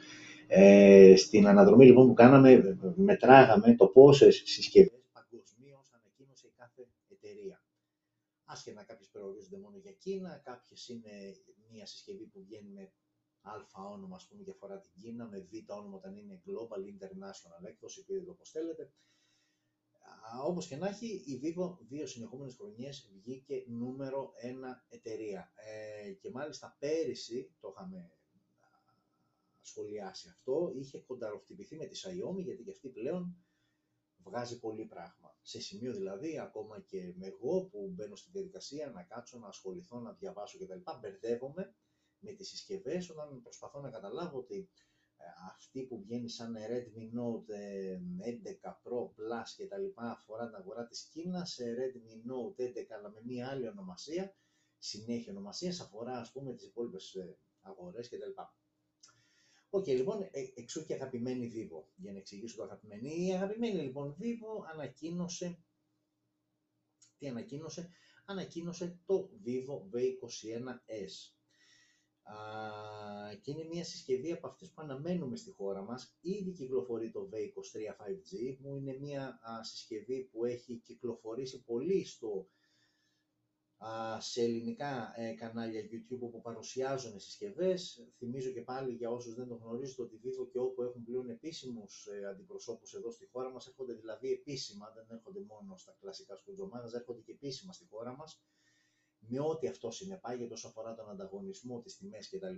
Ε, στην αναδρομή λοιπόν που κάναμε, μετράγαμε το πόσες συσκευές παγκοσμίως ανακοίνωσε η κάθε εταιρεία. Άσχετα κάποιες περιορίζονται μόνο για Κίνα, κάποιες είναι μια συσκευή που βγαίνει με α όνομα, ας πούμε, για φορά την Κίνα, με β όνομα όταν είναι Global International έκδοση, πείτε το όπως θέλετε. Όπως και να έχει, η Vivo δύο συνεχόμενες χρονιές βγήκε νούμερο ένα εταιρεία. Ε, και μάλιστα πέρυσι, το είχαμε σχολιάσει αυτό, είχε κονταροχτυπηθεί με τη Xiaomi, γιατί και αυτή πλέον βγάζει πολύ πράγμα. Σε σημείο δηλαδή, ακόμα και με εγώ που μπαίνω στη διαδικασία να κάτσω, να ασχοληθώ, να διαβάσω κτλ. Μπερδεύομαι με τις συσκευές όταν προσπαθώ να καταλάβω ότι ε, αυτή που βγαίνει σαν Redmi Note 11 ε, Pro Plus και τα λοιπά αφορά την αγορά της Κίνας, σε Redmi Note 11 αλλά με μία άλλη ονομασία, συνέχεια ονομασίας, αφορά ας πούμε τις υπόλοιπες ε, αγορές και τα λοιπά. OK, okay, λοιπόν, εξού και αγαπημένη Vivo, για να εξηγήσω το αγαπημένη. Η αγαπημένη λοιπόν Vivo ανακοίνωσε, τι ανακοίνωσε, ανακοίνωσε το Vivo V21s και είναι μια συσκευή από αυτές που αναμένουμε στη χώρα μας. Ήδη κυκλοφορεί το V23 5G, που είναι μια συσκευή που έχει κυκλοφορήσει πολύ στο, σε ελληνικά ε, κανάλια YouTube όπου παρουσιάζουν συσκευές. Θυμίζω και πάλι για όσους δεν το γνωρίζετε ότι Vivo και όπου έχουν πλέον επίσημους ε, αντιπροσώπους εδώ στη χώρα μας, έρχονται δηλαδή επίσημα, δεν έρχονται μόνο στα κλασικά σκουτζομάδες, έρχονται και επίσημα στη χώρα μας με ό,τι αυτό συνεπάγεται όσο αφορά τον ανταγωνισμό, τις τιμές κτλ.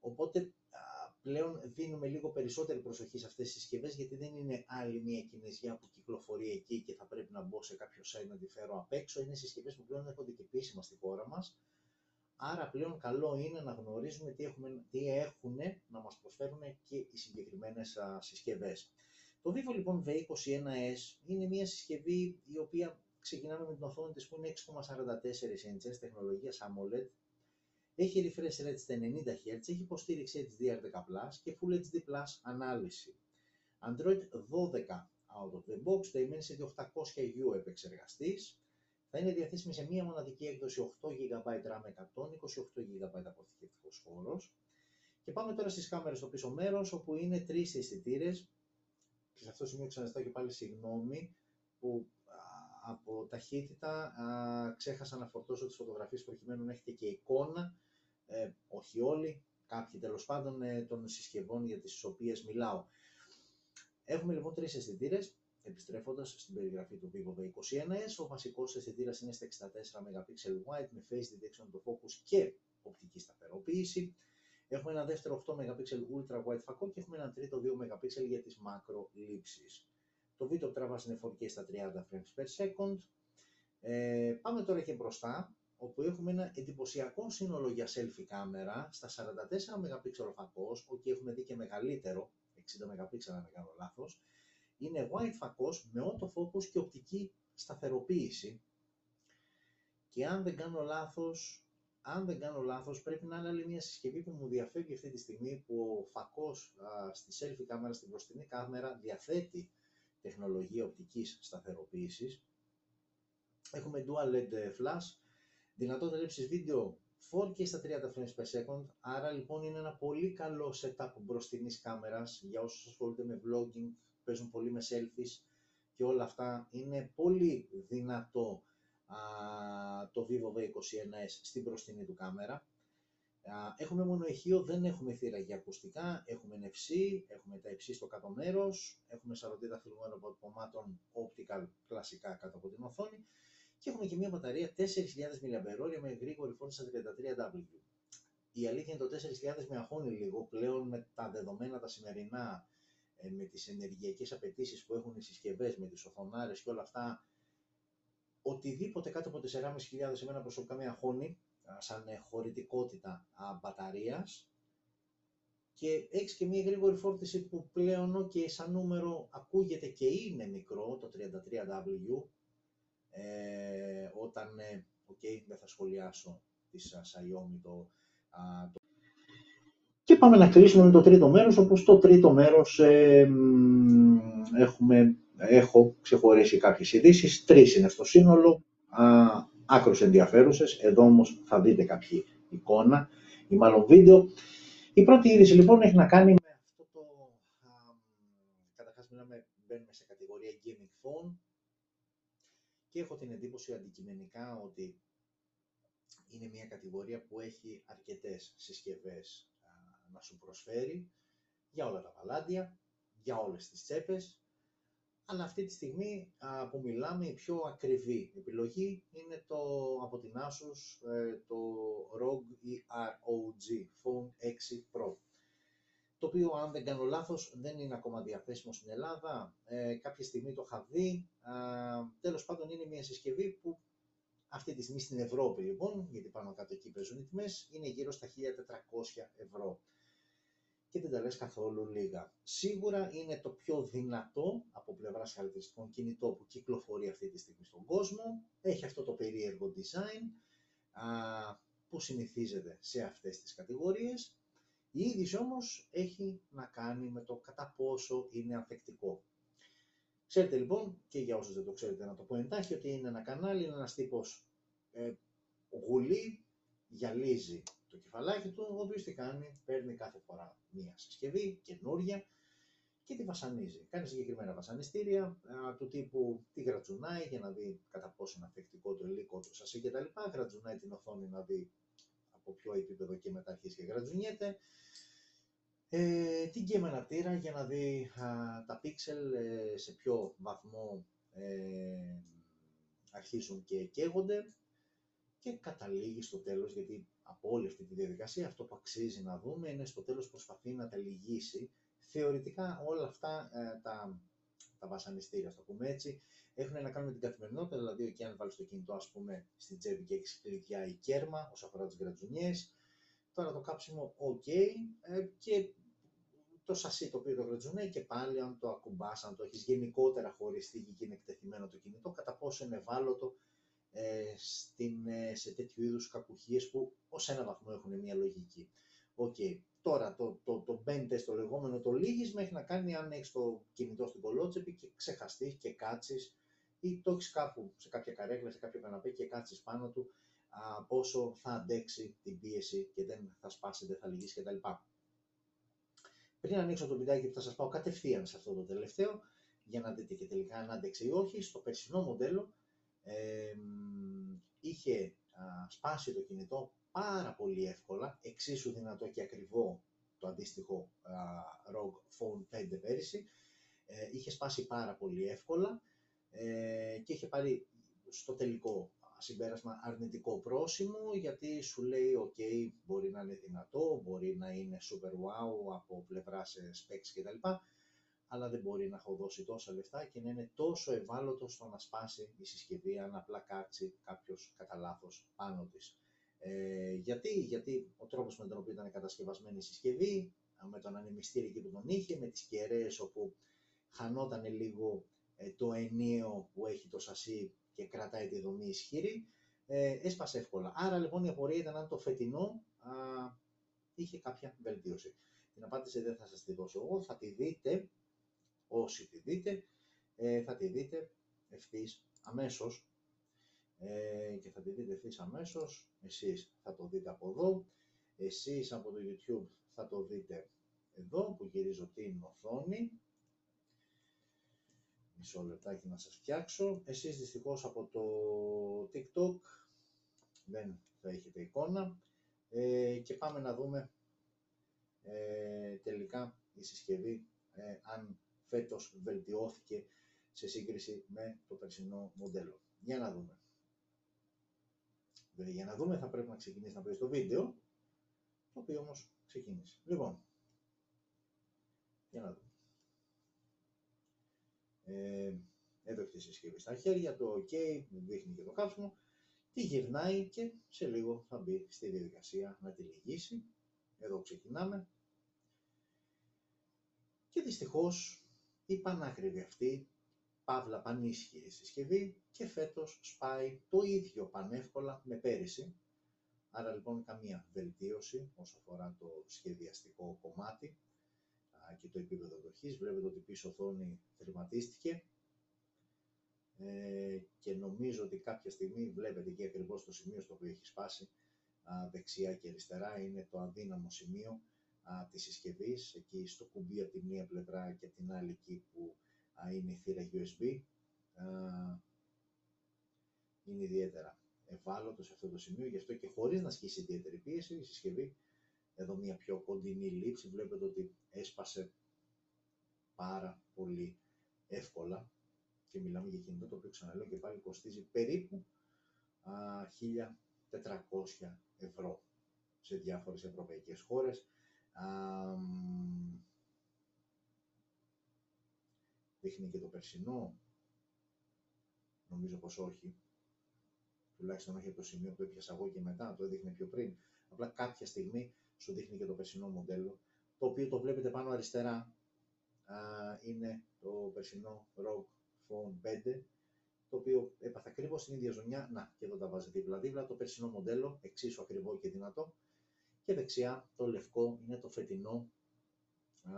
Οπότε πλέον δίνουμε λίγο περισσότερη προσοχή σε αυτές τις συσκευές γιατί δεν είναι άλλη μια κινέζια που κυκλοφορεί εκεί και θα πρέπει να μπω σε κάποιο site να τη φέρω απ' έξω. Είναι συσκευές που πλέον έρχονται και επίσημα στη χώρα μας. Άρα πλέον καλό είναι να γνωρίζουμε τι, έχουμε, τι έχουν να μας προσφέρουν και οι συγκεκριμένες συσκευές. Το Vivo λοιπόν V21s είναι μια συσκευή η οποία ξεκινάμε με την οθόνη της που είναι 6,44 inches τεχνολογίας AMOLED. Έχει refresh rate στα 90 Hz, έχει υποστήριξη HDR10+, και Full HD Plus ανάλυση. Android 12 out of the box, Dimensity 800U επεξεργαστής. Θα είναι διαθέσιμη σε μία μοναδική έκδοση 8 GB RAM, 128 GB αποθηκευτικός χώρος. Και πάμε τώρα στις κάμερες στο πίσω μέρος, όπου είναι τρεις αισθητήρες. Και σε αυτό το σημείο ξαναστάω και πάλι συγγνώμη που από ταχύτητα α, ξέχασα να φορτώσω τις φωτογραφίες προκειμένου να έχετε και εικόνα, ε, όχι όλοι, κάποιοι τέλος πάντων ε, των συσκευών για τις οποίες μιλάω. Έχουμε λοιπόν τρεις αισθητήρες, επιστρέφοντας στην περιγραφή του Vivo V21s. Ο βασικός αισθητήρας είναι στα 64 MP wide με face detection το focus και οπτική σταθεροποίηση. Έχουμε ένα δεύτερο 8 MP ultra wide φακό και έχουμε ένα τρίτο 2 MP για τις μακρο λήψεις. Το βίντεο τραβάς είναι 4K στα 30 frames per second. Ε, πάμε τώρα και μπροστά, όπου έχουμε ένα εντυπωσιακό σύνολο για selfie κάμερα στα 44 MP φακός, και έχουμε δει και μεγαλύτερο, 60 MP αν δεν κάνω λάθος. Είναι wide φακός με autofocus και οπτική σταθεροποίηση. Και αν δεν κάνω λάθος, αν δεν κάνω λάθος, πρέπει να είναι άλλη μια συσκευή που μου διαφεύγει αυτή τη στιγμή που ο φακός α, στη selfie κάμερα, στην μπροστινή κάμερα, διαθέτει τεχνολογία οπτικής σταθεροποίησης. Έχουμε Dual LED Flash, δυνατότητα λήψης βίντεο 4K στα 30 frames per second, άρα λοιπόν είναι ένα πολύ καλό setup μπροστινής κάμερας για όσους ασχολούνται με vlogging, παίζουν πολύ με selfies και όλα αυτά. Είναι πολύ δυνατό α, το Vivo V21s στην μπροστινή του κάμερα. Έχουμε μόνο ηχείο, δεν έχουμε θύρα για ακουστικά, έχουμε NFC, έχουμε τα υψί στο κάτω μέρος, έχουμε σαρωτήτα θυλωμένο αποτυπωμάτων optical κλασικά κάτω από την οθόνη και έχουμε και μια μπαταρία 4.000 mAh με γρήγορη φόρτιση στα 33W. Η αλήθεια είναι το 4.000 με αγχώνει λίγο πλέον με τα δεδομένα τα σημερινά, ε, με τις ενεργειακές απαιτήσεις που έχουν οι συσκευές, με τις οθονάρες και όλα αυτά, οτιδήποτε κάτω από 4.500 εμένα προσωπικά με αγχώνει, σαν χωρητικότητα μπαταρίας. Και έχεις και μια γρήγορη φόρτιση που πλέον και σαν νούμερο ακούγεται και είναι μικρό, το 33W, ε, όταν, ε, okay, δεν θα σχολιάσω της Xiaomi το, το... Και πάμε να κλείσουμε με το τρίτο μέρος, όπου στο τρίτο μέρος ε, έχουμε, έχω ξεχωρίσει κάποιες ειδήσεις, τρεις είναι στο σύνολο, α, άκρως ενδιαφέρουσες, εδώ όμως θα δείτε κάποια εικόνα ή μάλλον βίντεο. Η πρώτη είδηση λοιπόν έχει να κάνει με αυτό το, α, καταρχάς μιλάμε, μπαίνουμε σε κατηγορία gaming phone και έχω την εντύπωση αντικειμενικά ότι είναι μια κατηγορία που έχει αρκετές συσκευές να σου προσφέρει για όλα τα παλάτια, για όλες τις τσέπες, αλλά αυτή τη στιγμή που μιλάμε η πιο ακριβή επιλογή είναι το από την Asus ε, το ROG EROG Phone 6 Pro. Το οποίο αν δεν κάνω λάθος δεν είναι ακόμα διαθέσιμο στην Ελλάδα, ε, κάποια στιγμή το είχα δει, ε, τέλος πάντων είναι μια συσκευή που αυτή τη στιγμή στην Ευρώπη λοιπόν, γιατί πάνω κάτω εκεί παίζουν οι τιμές, είναι γύρω στα 1400 ευρώ και δεν τα λες καθόλου λίγα. Σίγουρα είναι το πιο δυνατό από πλευράς χαρακτηριστικών κινητό που κυκλοφορεί αυτή τη στιγμή στον κόσμο. Έχει αυτό το περίεργο design α, που συνηθίζεται σε αυτές τις κατηγορίες. Η είδηση όμως έχει να κάνει με το κατά πόσο είναι ανθεκτικό. Ξέρετε λοιπόν, και για όσους δεν το ξέρετε να το πω εντάχει, ότι είναι ένα κανάλι, είναι ένας τύπος ε, γουλή, γυαλίζει το κεφαλάκι του, ο οποίος τι κάνει, παίρνει κάθε φορά μία συσκευή καινούρια και τη βασανίζει. Κάνει συγκεκριμένα βασανιστήρια του τύπου τη γρατζουνάει για να δει κατά πόσο είναι αφεκτικό το υλικό του σασί κτλ. Γρατζουνάει την οθόνη να δει από ποιο επίπεδο και μετά αρχίζει και γρατζουνιέται. Ε, την κείμενα για να δει τα πίξελ ε, σε ποιο βαθμό ε, αρχίζουν και καίγονται και καταλήγει στο τέλος, γιατί από όλη αυτή τη διαδικασία. Αυτό που αξίζει να δούμε είναι στο τέλος προσπαθεί να τα λυγίσει. Θεωρητικά όλα αυτά ε, τα, τα βασανιστήρια, το πούμε έτσι, έχουν να κάνουν με την καθημερινότητα, δηλαδή και αν βάλεις το κινητό ας πούμε στην τσέπη και έχεις κλειδιά ή κέρμα όσο αφορά τις γρατζουνιές, τώρα το κάψιμο ok ε, και το σασί το οποίο το γρατζουνάει και πάλι αν το ακουμπάς, αν το έχεις γενικότερα χωρίς θήκη και είναι εκτεθειμένο το κινητό, κατά πόσο είναι ευάλωτο ε, στην, ε, σε τέτοιου είδους κακουχίες που ως ένα βαθμό έχουν μια λογική. Οκ. Τώρα το, το, το bend το λεγόμενο, το λίγισμα έχει να κάνει αν έχεις το κινητό στην κωλότσεπη και ξεχαστείς και κάτσεις ή το έχεις κάπου σε κάποια καρέκλα, σε κάποιο καναπέ και κάτσεις πάνω του α, πόσο θα αντέξει την πίεση και δεν θα σπάσει, δεν θα λυγίσει κτλ. Πριν ανοίξω το βιντεάκι θα σας πάω κατευθείαν σε αυτό το τελευταίο για να δείτε και τελικά αν άντεξε ή όχι. Στο περσινό μοντέλο είχε σπάσει το κινητό πάρα πολύ εύκολα, εξίσου δυνατό και ακριβό το αντίστοιχο ROG Phone 5 πέρυσι, ε, είχε σπάσει πάρα πολύ εύκολα ε, και είχε πάρει στο τελικό συμπέρασμα αρνητικό πρόσημο γιατί σου λέει ok μπορεί να είναι δυνατό, μπορεί να είναι super wow από πλευρά specs κτλ αλλά δεν μπορεί να έχω δώσει τόσα λεφτά και να είναι τόσο ευάλωτο στο να σπάσει η συσκευή αν απλά κάτσει κάποιος κατά λάθος πάνω της. Ε, γιατί, γιατί ο τρόπος με τον οποίο ήταν κατασκευασμένη η συσκευή, με τον ανεμιστήρι εκεί που τον είχε, με τις κεραίες όπου χανόταν λίγο ε, το ενίο που έχει το σασί και κρατάει τη δομή ισχυρή, ε, έσπασε εύκολα. Άρα λοιπόν η απορία ήταν αν το φετινό α, είχε κάποια βελτίωση. Την απάντηση δεν θα σας τη δώσω εγώ, θα τη δείτε όσοι τη δείτε, ε, θα τη δείτε ευθύς αμέσως. Ε, και θα τη δείτε ευθύς αμέσως, εσείς θα το δείτε από εδώ, εσείς από το YouTube θα το δείτε εδώ που γυρίζω την οθόνη, μισό λεπτάκι να σας φτιάξω, εσείς δυστυχώς από το TikTok δεν θα έχετε εικόνα. Ε, και πάμε να δούμε ε, τελικά η συσκευή ε, αν φέτος βελτιώθηκε σε σύγκριση με το περσινό μοντέλο. Για να δούμε. Για να δούμε θα πρέπει να ξεκινήσει να παίζει το βίντεο, το οποίο όμως ξεκίνησε. Λοιπόν, για να δούμε. Ε, εδώ έχει τη συσκευή στα χέρια, το OK, δείχνει και το κάψιμο, τη γυρνάει και σε λίγο θα μπει στη διαδικασία να τη λυγίσει. Εδώ ξεκινάμε. Και δυστυχώς η πανάκριβη αυτή παύλα πανίσχυη συσκευή και φέτος σπάει το ίδιο πανεύκολα με πέρυσι. Άρα λοιπόν καμία βελτίωση όσο αφορά το σχεδιαστικό κομμάτι και το επίπεδο δοχής. Βλέπετε ότι πίσω οθόνη θρηματίστηκε ε, και νομίζω ότι κάποια στιγμή βλέπετε εκεί ακριβώς το σημείο στο οποίο έχει σπάσει δεξιά και αριστερά είναι το αδύναμο σημείο α, της συσκευής, εκεί στο κουμπί από τη μία πλευρά και την άλλη εκεί που είναι η θύρα USB. είναι ιδιαίτερα ευάλωτος σε αυτό το σημείο, γι' αυτό και χωρίς να ασκήσει ιδιαίτερη πίεση, η συσκευή, εδώ μια πιο κοντινή λήψη, βλέπετε ότι έσπασε πάρα πολύ εύκολα και μιλάμε για κινητό το οποίο ξαναλέω και πάλι κοστίζει περίπου α, 1400 ευρώ σε διάφορες ευρωπαϊκές χώρες. Δείχνει και το περσινό, νομίζω πως όχι, τουλάχιστον όχι από το σημείο που έπιασα εγώ και μετά, το έδειχνε πιο πριν. Απλά κάποια στιγμή σου δείχνει και το περσινό μοντέλο, το οποίο το βλέπετε πάνω αριστερά, είναι το περσινό ROG Phone 5, το οποίο έπαθα ακριβώς στην ίδια ζωνιά. Να, και εδώ τα βάζει δίπλα-δίπλα. Το περσινό μοντέλο, εξίσου ακριβό και δυνατό. Και δεξιά το λευκό είναι το φετινό. Α,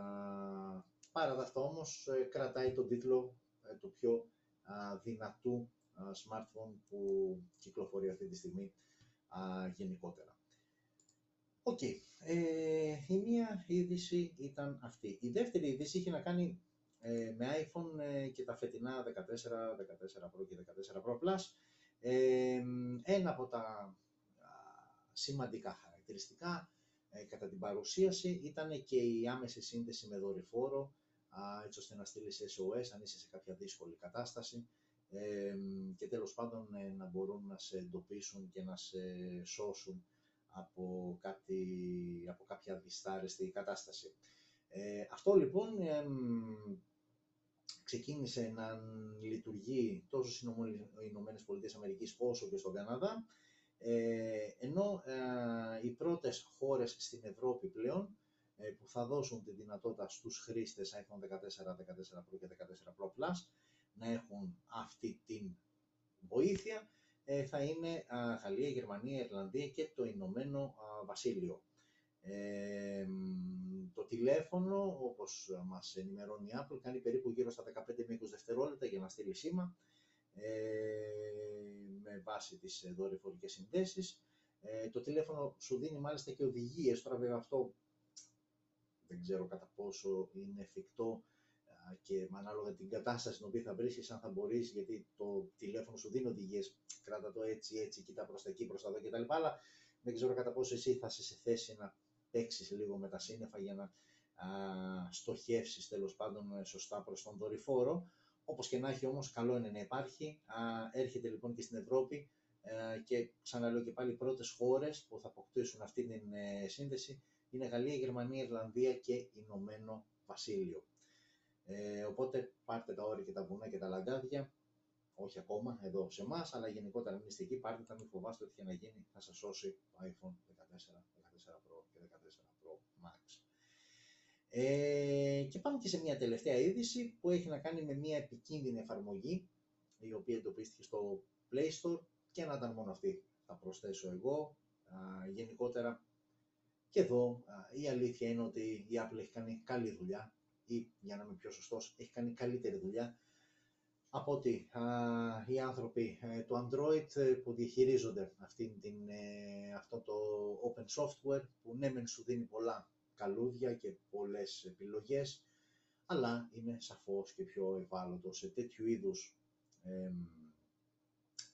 παρά αυτό όμως ε, κρατάει τον τίτλο ε, του πιο α, δυνατού α, smartphone που κυκλοφορεί αυτή τη στιγμή α, γενικότερα. OK. Okay. Ε, η μία είδηση ήταν αυτή. Η δεύτερη είδηση είχε να κάνει ε, με iPhone ε, και τα φετινά 14, 14 Pro και 14 Pro Plus. Ε, ένα από τα σημαντικά χαρακτηριστικά κατά την παρουσίαση ήταν και η άμεση σύνδεση με δορυφόρο, έτσι ώστε να στείλεις SOS αν είσαι σε κάποια δύσκολη κατάσταση και τέλος πάντων να μπορούν να σε εντοπίσουν και να σε σώσουν από, κάτι, από κάποια δυστάρεστη κατάσταση. αυτό λοιπόν ξεκίνησε να λειτουργεί τόσο στις Ηνωμένες Πολιτείες Αμερικής όσο και στον Καναδά, ε, ενώ ε, οι πρώτες χώρες στην Ευρώπη πλέον ε, που θα δώσουν τη δυνατότητα στους χρήστες iPhone 14, 14 Pro και 14 Pro Plus να έχουν αυτή την βοήθεια θα είναι Γαλλία, Γερμανία, Ιρλανδία και το Ηνωμένο Βασίλειο. Το τηλέφωνο, όπως μας ενημερώνει η Apple, κάνει περίπου γύρω στα 15 με 20 δευτερόλεπτα για να στείλει σήμα. Ε, με βάση τις δορυφορικές συνδέσεις. Ε, το τηλέφωνο σου δίνει μάλιστα και οδηγίες, τώρα βέβαια αυτό δεν ξέρω κατά πόσο είναι εφικτό και ανάλογα την κατάσταση στην οποία θα βρίσκεις, αν θα μπορείς, γιατί το τηλέφωνο σου δίνει οδηγίες, κράτα το έτσι, έτσι, κοίτα προς τα εκεί, προς τα εδώ κτλ. Αλλά δεν ξέρω κατά πόσο εσύ θα είσαι σε θέση να παίξεις λίγο με τα σύννεφα για να α, στοχεύσεις τέλος πάντων ε, σωστά προς τον δορυφόρο. Όπως και να έχει όμως, καλό είναι να υπάρχει. Α, έρχεται λοιπόν και στην Ευρώπη α, ε, και ξαναλέω και πάλι οι πρώτες χώρες που θα αποκτήσουν αυτή την ε, σύνδεση είναι Γαλλία, Γερμανία, Ιρλανδία και Ηνωμένο Βασίλειο. Ε, οπότε πάρτε τα όρια και τα βουνά και τα λαγκάδια, όχι ακόμα εδώ σε εμάς, αλλά γενικότερα μην είστε εκεί, πάρτε τα, μην φοβάστε ότι για να γίνει θα σας σώσει το iPhone 14 14 Pro και 14 Pro Max. Ε, και πάμε και σε μια τελευταία είδηση που έχει να κάνει με μια επικίνδυνη εφαρμογή η οποία εντοπίστηκε στο Play Store και να ήταν μόνο αυτή θα προσθέσω εγώ. Α, γενικότερα και εδώ α, η αλήθεια είναι ότι η Apple έχει κάνει καλή δουλειά ή για να είμαι πιο σωστός έχει κάνει καλύτερη δουλειά από ότι οι άνθρωποι ε, του Android ε, που διαχειρίζονται αυτήν την, ε, αυτό το open software που ναι μεν σου δίνει πολλά καλούδια και πολλές επιλογές αλλά είναι σαφώς και πιο ευάλωτο σε τέτοιου είδους ε,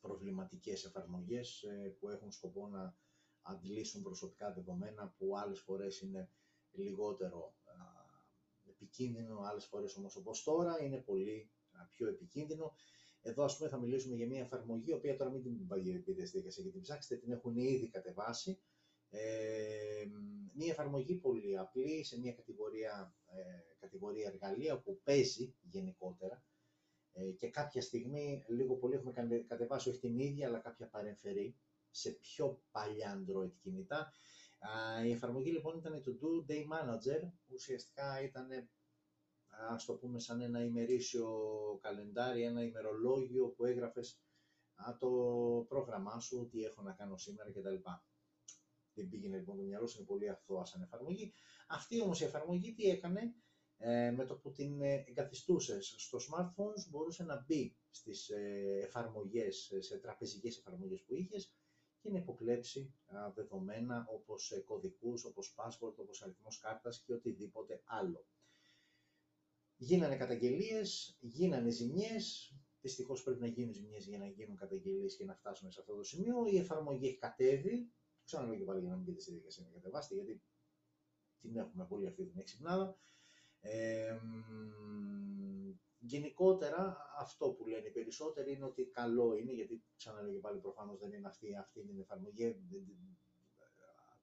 προβληματικές εφαρμογές που έχουν σκοπό να αντλήσουν προσωπικά δεδομένα που άλλες φορές είναι λιγότερο επικίνδυνο, άλλες φορές όμως όπως τώρα είναι πολύ πιο επικίνδυνο. Εδώ, ας πούμε, θα μιλήσουμε για μια εφαρμογή, η οποία τώρα μην την πείτε στη διαδικασία και την ψάξετε, την έχουν ήδη κατεβάσει. Ε, μια εφαρμογή πολύ απλή, σε μια κατηγορία, ε, κατηγορία εργαλεία που παίζει γενικότερα ε, και κάποια στιγμή, λίγο πολύ έχουμε κατεβάσει όχι την ίδια, αλλά κάποια παρεμφερή σε πιο παλιά Android κινητά. η εφαρμογή λοιπόν ήταν το Do Day Manager, ουσιαστικά ήταν ας το πούμε σαν ένα ημερήσιο καλεντάρι, ένα ημερολόγιο που έγραφες το πρόγραμμά σου, τι έχω να κάνω σήμερα κτλ. Δεν πήγαινε λοιπόν το μυαλό σου, είναι πολύ αθώα σαν εφαρμογή. Αυτή όμως η εφαρμογή τι έκανε, ε, με το που την ε, εγκαθιστούσες στο smartphone μπορούσε να μπει στις ε, εφαρμογές, σε τραπεζικές εφαρμογές που είχες και να υποκλέψει δεδομένα όπως κωδικούς, όπως password, όπως αριθμός κάρτας και οτιδήποτε άλλο. Γίνανε καταγγελίες, γίνανε ζημιές, Δυστυχώς πρέπει να γίνουν ζημιές για να γίνουν καταγγελίες και να φτάσουμε σε αυτό το σημείο. Η εφαρμογή έχει κατέβει. Ξαναλέω και πάλι για να μην μπείτε στη διαδικασία να κατεβάσετε, γιατί την έχουμε πολύ αυτή την εξυπνάδα. Ε, γενικότερα αυτό που λένε οι περισσότεροι είναι ότι καλό είναι, γιατί ξαναλέω και πάλι προφανώς δεν είναι αυτή, αυτή την εφαρμογή,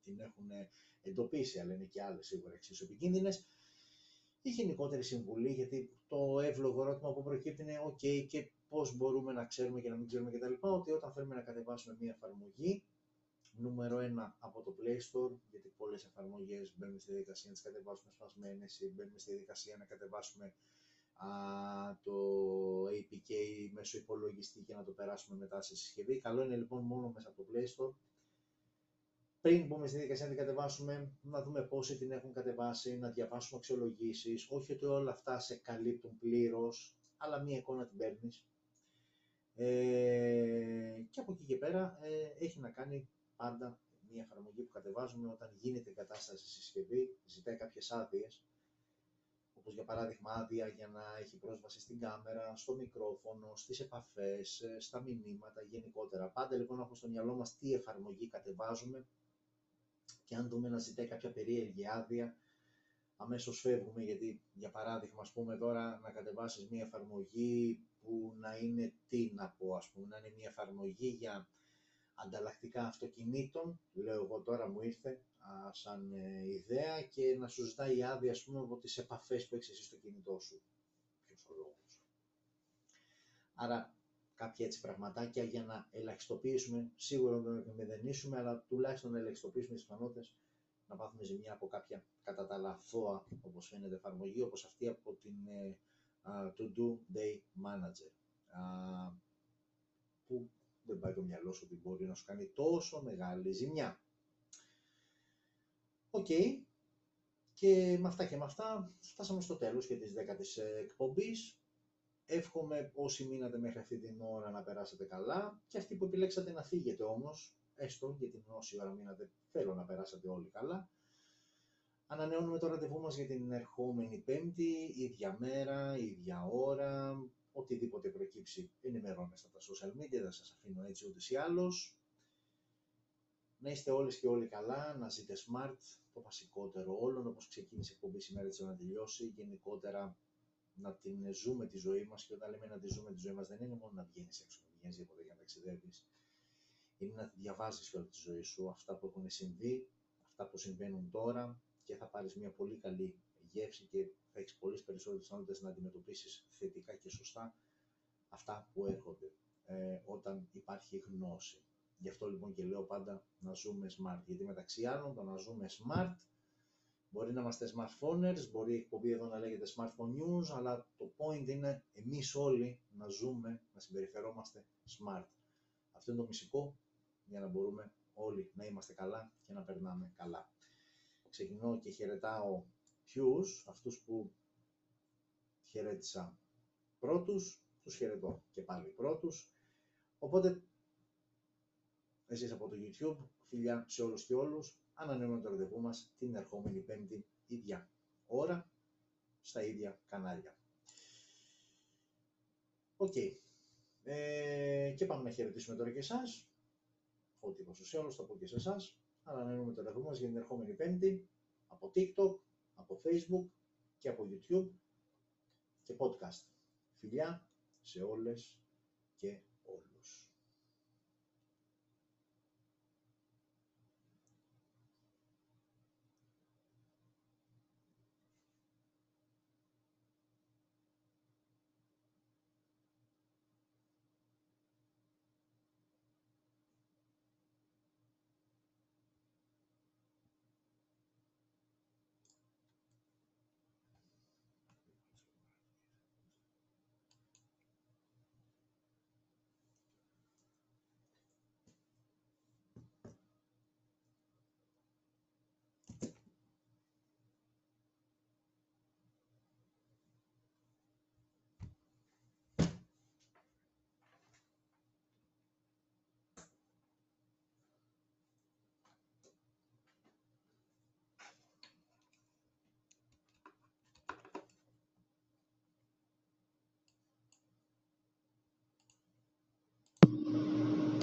την έχουν εντοπίσει, αλλά είναι και άλλες σίγουρα εξίσου επικίνδυνες. Η γενικότερη συμβουλή, γιατί το εύλογο ερώτημα που προκύπτει είναι OK και πώς μπορούμε να ξέρουμε και να μην ξέρουμε κτλ. Ότι όταν θέλουμε να κατεβάσουμε μια εφαρμογή, νούμερο ένα από το Play Store, γιατί πολλές εφαρμογές μπαίνουμε στη διαδικασία να τις κατεβάσουμε σπασμένες ή μπαίνουμε στη διαδικασία να κατεβάσουμε α, το APK μέσω υπολογιστή και να το περάσουμε μετά σε συσκευή. Καλό είναι λοιπόν μόνο μέσα από το Play Store. Πριν μπούμε στη διαδικασία να την κατεβάσουμε, να δούμε πόσοι την έχουν κατεβάσει, να διαβάσουμε αξιολογήσεις. Όχι ότι όλα αυτά σε καλύπτουν πλήρως, αλλά μία εικόνα την παίρνεις. Ε, και από εκεί και πέρα ε, έχει να κάνει πάντα μια εφαρμογή που κατεβάζουμε όταν γίνεται η κατάσταση στη συσκευή, ζητάει κάποιες άδειες, όπως για παράδειγμα άδεια για να έχει πρόσβαση στην κάμερα, στο μικρόφωνο, στις επαφές, ε, στα μηνύματα γενικότερα. Πάντα λοιπόν έχουμε στο μυαλό μας τι εφαρμογή κατεβάζουμε και αν δούμε να ζητάει κάποια περίεργη άδεια, αμέσως φεύγουμε γιατί για παράδειγμα ας πούμε τώρα να κατεβάσεις μια εφαρμογή που να είναι τι να πω ας πούμε, να είναι μια εφαρμογή για ανταλλακτικά αυτοκινήτων, λέω εγώ τώρα μου ήρθε α, σαν ε, ιδέα και να σου ζητάει άδεια ας πούμε από τις επαφές που έχεις εσύ στο κινητό σου. Ποιος ο λόγος. Άρα κάποια έτσι πραγματάκια για να ελαχιστοποιήσουμε, σίγουρα δεν να μηδενίσουμε, αλλά τουλάχιστον να ελαχιστοποιήσουμε τις πιθανότητες να πάθουμε ζημιά από κάποια κατά τα άλλα αθώα, όπως φαίνεται, εφαρμογή, όπως αυτή από την uh, To Do Day Manager, uh, που δεν πάει το μυαλό σου ότι μπορεί να σου κάνει τόσο μεγάλη ζημιά. Οκ. Και με αυτά και με αυτά φτάσαμε στο τέλος και της δέκατης εκπομπής. Εύχομαι όσοι μείνατε μέχρι αυτή την ώρα να περάσετε καλά και αυτοί που επιλέξατε να φύγετε όμως, έστω για την όση ώρα μείνατε, θέλω να περάσετε όλοι καλά. Ανανεώνουμε το ραντεβού μας για την ερχόμενη πέμπτη, ίδια μέρα, ίδια ώρα, οτιδήποτε προκύψει ενημερώνεστε στα social media, δεν σας αφήνω έτσι ούτε ή άλλως. Να είστε όλες και όλοι καλά, να ζείτε smart, το βασικότερο όλων, όπως ξεκίνησε η εκπομπή σήμερα έτσι να τελειώσει, γενικότερα να την ζούμε τη ζωή μας και όταν λέμε να τη ζούμε τη ζωή μας δεν είναι μόνο να βγαίνεις έξω, να βγαίνεις για για να ταξιδεύεις, είναι να τη διαβάζεις όλη τη ζωή σου, αυτά που έχουν συμβεί, αυτά που συμβαίνουν τώρα και θα πάρεις μια πολύ καλή γεύση και θα έχεις πολλές περισσότερες πιθανότητες να αντιμετωπίσεις θετικά και σωστά αυτά που έρχονται ε, όταν υπάρχει γνώση. Γι' αυτό λοιπόν και λέω πάντα να ζούμε smart. Γιατί μεταξύ άλλων το να ζούμε smart μπορεί να είμαστε smartphoners, μπορεί η εκπομπή εδώ να λέγεται smartphone news, αλλά το point είναι εμείς όλοι να ζούμε, να συμπεριφερόμαστε smart. Αυτό είναι το μυστικό για να μπορούμε όλοι να είμαστε καλά και να περνάμε καλά. Ξεκινώ και χαιρετάω ποιους, αυτούς που χαιρέτησα πρώτους, τους χαιρετώ και πάλι πρώτους. Οπότε, εσείς από το YouTube, φιλιά σε όλους και όλους, ανανεώνουμε το ραντεβού μας την ερχόμενη πέμπτη ίδια ώρα, στα ίδια κανάλια. Οκ. Ε, και πάμε να χαιρετήσουμε τώρα και εσάς. Ό,τι είπα στους όλους, θα πω και σε εσάς. Ανανεώνουμε το ραντεβού μας για την ερχόμενη πέμπτη από TikTok, από Facebook και από YouTube και podcast. Φιλιά σε όλες και